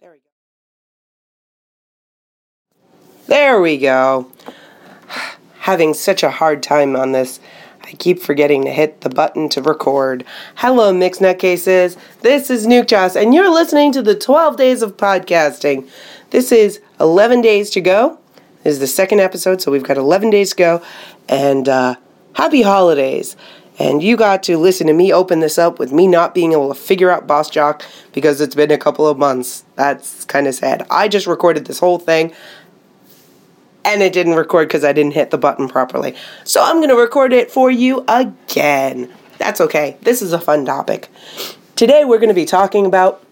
There we go. There we go. Having such a hard time on this. I keep forgetting to hit the button to record. Hello, Mixed Nutcases. This is Nuke Joss, and you're listening to the 12 Days of Podcasting. This is 11 days to go. This is the second episode, so we've got 11 days to go. And uh, happy holidays. And you got to listen to me open this up with me not being able to figure out Boss Jock because it's been a couple of months. That's kind of sad. I just recorded this whole thing and it didn't record because I didn't hit the button properly. So I'm going to record it for you again. That's okay. This is a fun topic. Today we're going to be talking about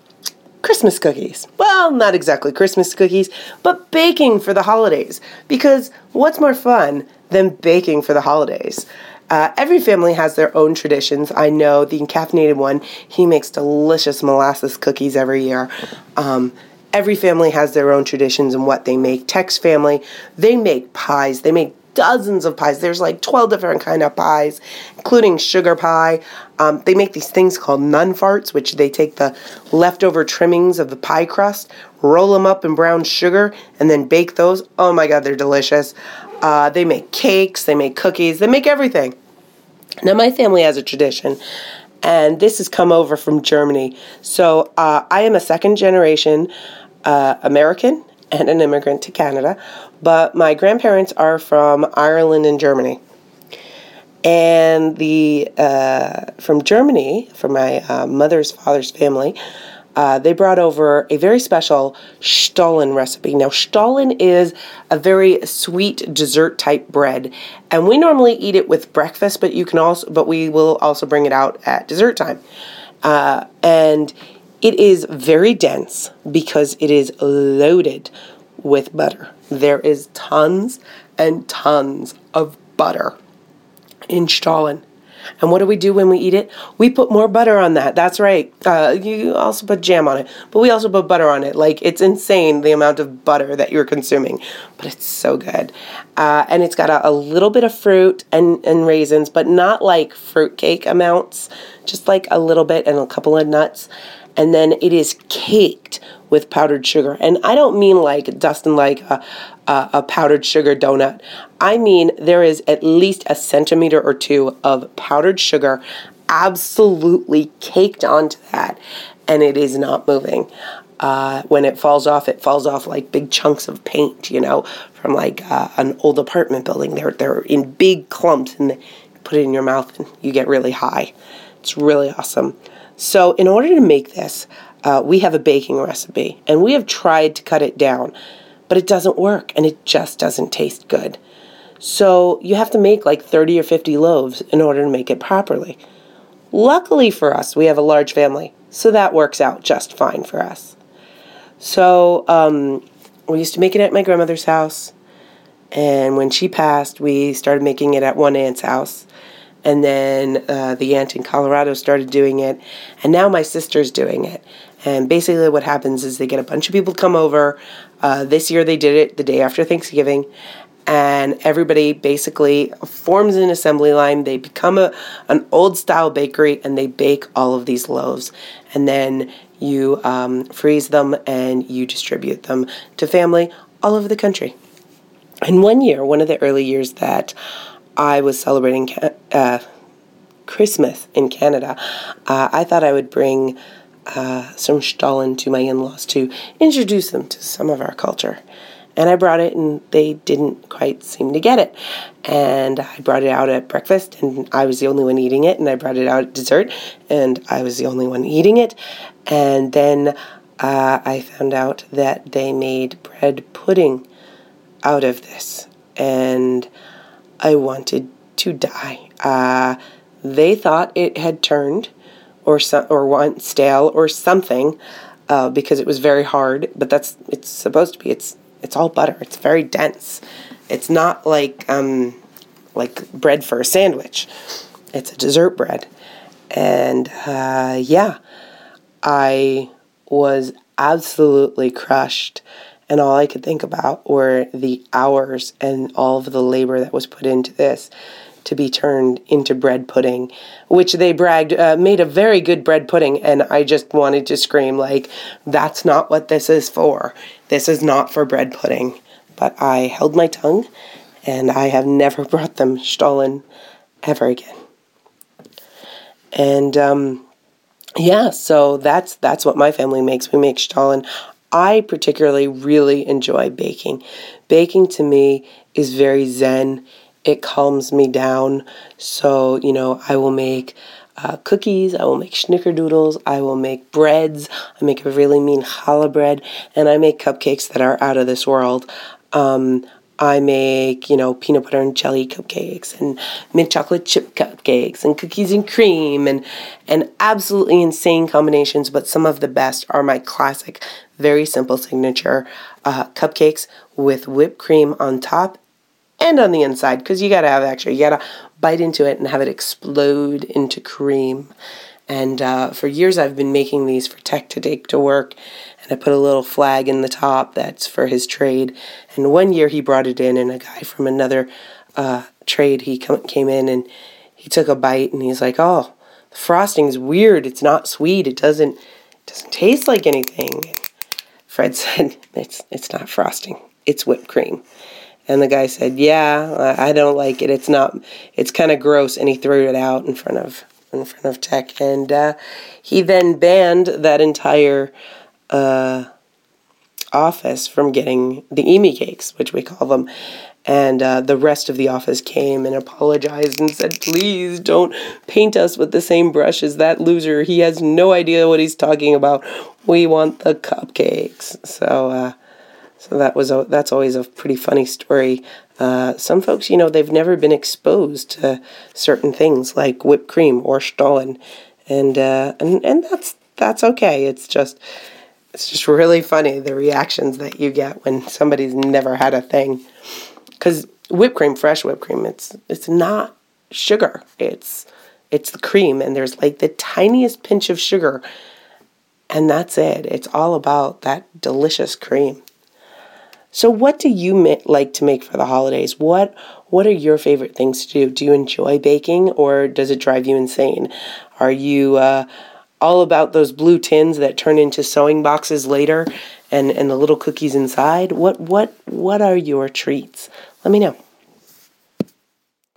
Christmas cookies. Well, not exactly Christmas cookies, but baking for the holidays. Because what's more fun than baking for the holidays? Uh, every family has their own traditions. I know the encaffeinated one, he makes delicious molasses cookies every year. Um, every family has their own traditions and what they make. Tex family, they make pies. They make dozens of pies. There's like 12 different kind of pies, including sugar pie. Um, they make these things called nun farts, which they take the leftover trimmings of the pie crust, roll them up in brown sugar, and then bake those. Oh my God, they're delicious. Uh, they make cakes, they make cookies, they make everything. Now, my family has a tradition, and this has come over from Germany. So, uh, I am a second generation uh, American and an immigrant to Canada, but my grandparents are from Ireland and Germany. And the uh, from Germany, from my uh, mother's father's family, uh, they brought over a very special Stollen recipe. Now, Stollen is a very sweet dessert type bread, and we normally eat it with breakfast, but you can also, but we will also bring it out at dessert time. Uh, and it is very dense because it is loaded with butter. There is tons and tons of butter in Stollen. And what do we do when we eat it? We put more butter on that. That's right. Uh, you also put jam on it, but we also put butter on it. Like it's insane the amount of butter that you're consuming, but it's so good. Uh, and it's got a, a, little bit of fruit and, and raisins, but not like fruitcake amounts, just like a little bit and a couple of nuts and then it is caked with powdered sugar. And I don't mean like dusting like a, a, a, powdered sugar donut. I mean there is at least a centimeter or two of powdered sugar absolutely caked onto that, and it is not moving. Uh, when it falls off, it falls off like big chunks of paint, you know, from like uh, an old apartment building. They're they're in big clumps, and put it in your mouth, and you get really high. It's really awesome. So, in order to make this, uh, we have a baking recipe and we have tried to cut it down, but it doesn't work and it just doesn't taste good. So, you have to make like 30 or 50 loaves in order to make it properly. Luckily for us, we have a large family, so that works out just fine for us. So, um, we used to make it at my grandmother's house, and when she passed, we started making it at one aunt's house and then uh, the aunt in Colorado started doing it, and now my sister's doing it. And basically, what happens is they get a bunch of people to come over. Uh, this year, they did it the day after Thanksgiving, and everybody basically forms an assembly line. They become a an old style bakery, and they bake all of these loaves, and then you um, freeze them and you distribute them to family all over the country. And one year, one of the early years that I was celebrating uh, Christmas in Canada, uh, I thought I would bring uh, some Stollen to my in laws to introduce them to some of our culture. And I brought it, and they didn't quite seem to get it. And I brought it out at breakfast, and I was the only one eating it. And I brought it out at dessert, and I was the only one eating it. And then uh, I found out that they made bread pudding out of this. And I wanted to die. Uh, they thought it had turned or so, or went stale or something uh, because it was very hard. But that's it's supposed to be. It's it's all butter. It's very dense. It's not like um, like bread for a sandwich. It's a dessert bread, and uh, yeah, I was absolutely crushed and all I could think about were the hours and all of the labor that was put into this to be turned into bread pudding, which they bragged uh, made a very good bread pudding. And I just wanted to scream, like, that's not what this is for. This is not for bread pudding. But I held my tongue and I have never brought them Stollen ever again. And um, yeah, so that's that's what my family makes. We make Stollen. I particularly really enjoy baking. Baking to me is very zen. It calms me down. So, you know, I will make uh, cookies, I will make snickerdoodles, I will make breads, I make a really mean challah bread, and I make cupcakes that are out of this world. Um, I make, you know, peanut butter and jelly cupcakes and mint chocolate chip cupcakes and cookies and cream and and absolutely insane combinations, but some of the best are my classic, very simple signature uh, cupcakes with whipped cream on top and on the inside because you got to have extra. You got to bite into it and have it explode into cream. And uh, for years, I've been making these for Tech to take to work. And I put a little flag in the top that's for his trade. And one year he brought it in, and a guy from another uh, trade he come, came in and he took a bite and he's like, "Oh, the frosting's weird. It's not sweet. It doesn't doesn't taste like anything." And Fred said, "It's it's not frosting. It's whipped cream." And the guy said, "Yeah, I don't like it. It's not. It's kind of gross." And he threw it out in front of in front of Tech, and uh, he then banned that entire uh, office from getting the Emi cakes, which we call them. And uh, the rest of the office came and apologized and said, "Please don't paint us with the same brush as that loser. He has no idea what he's talking about. We want the cupcakes." So, uh, so that was a, that's always a pretty funny story. Uh, some folks, you know, they've never been exposed to certain things like whipped cream or Stollen, and uh, and and that's that's okay. It's just it's just really funny the reactions that you get when somebody's never had a thing. Because whipped cream, fresh whipped cream, it's it's not sugar. It's it's the cream, and there's like the tiniest pinch of sugar, and that's it. It's all about that delicious cream. So, what do you ma- like to make for the holidays? What What are your favorite things to do? Do you enjoy baking, or does it drive you insane? Are you uh, all about those blue tins that turn into sewing boxes later, and and the little cookies inside? What What What are your treats? Let me know.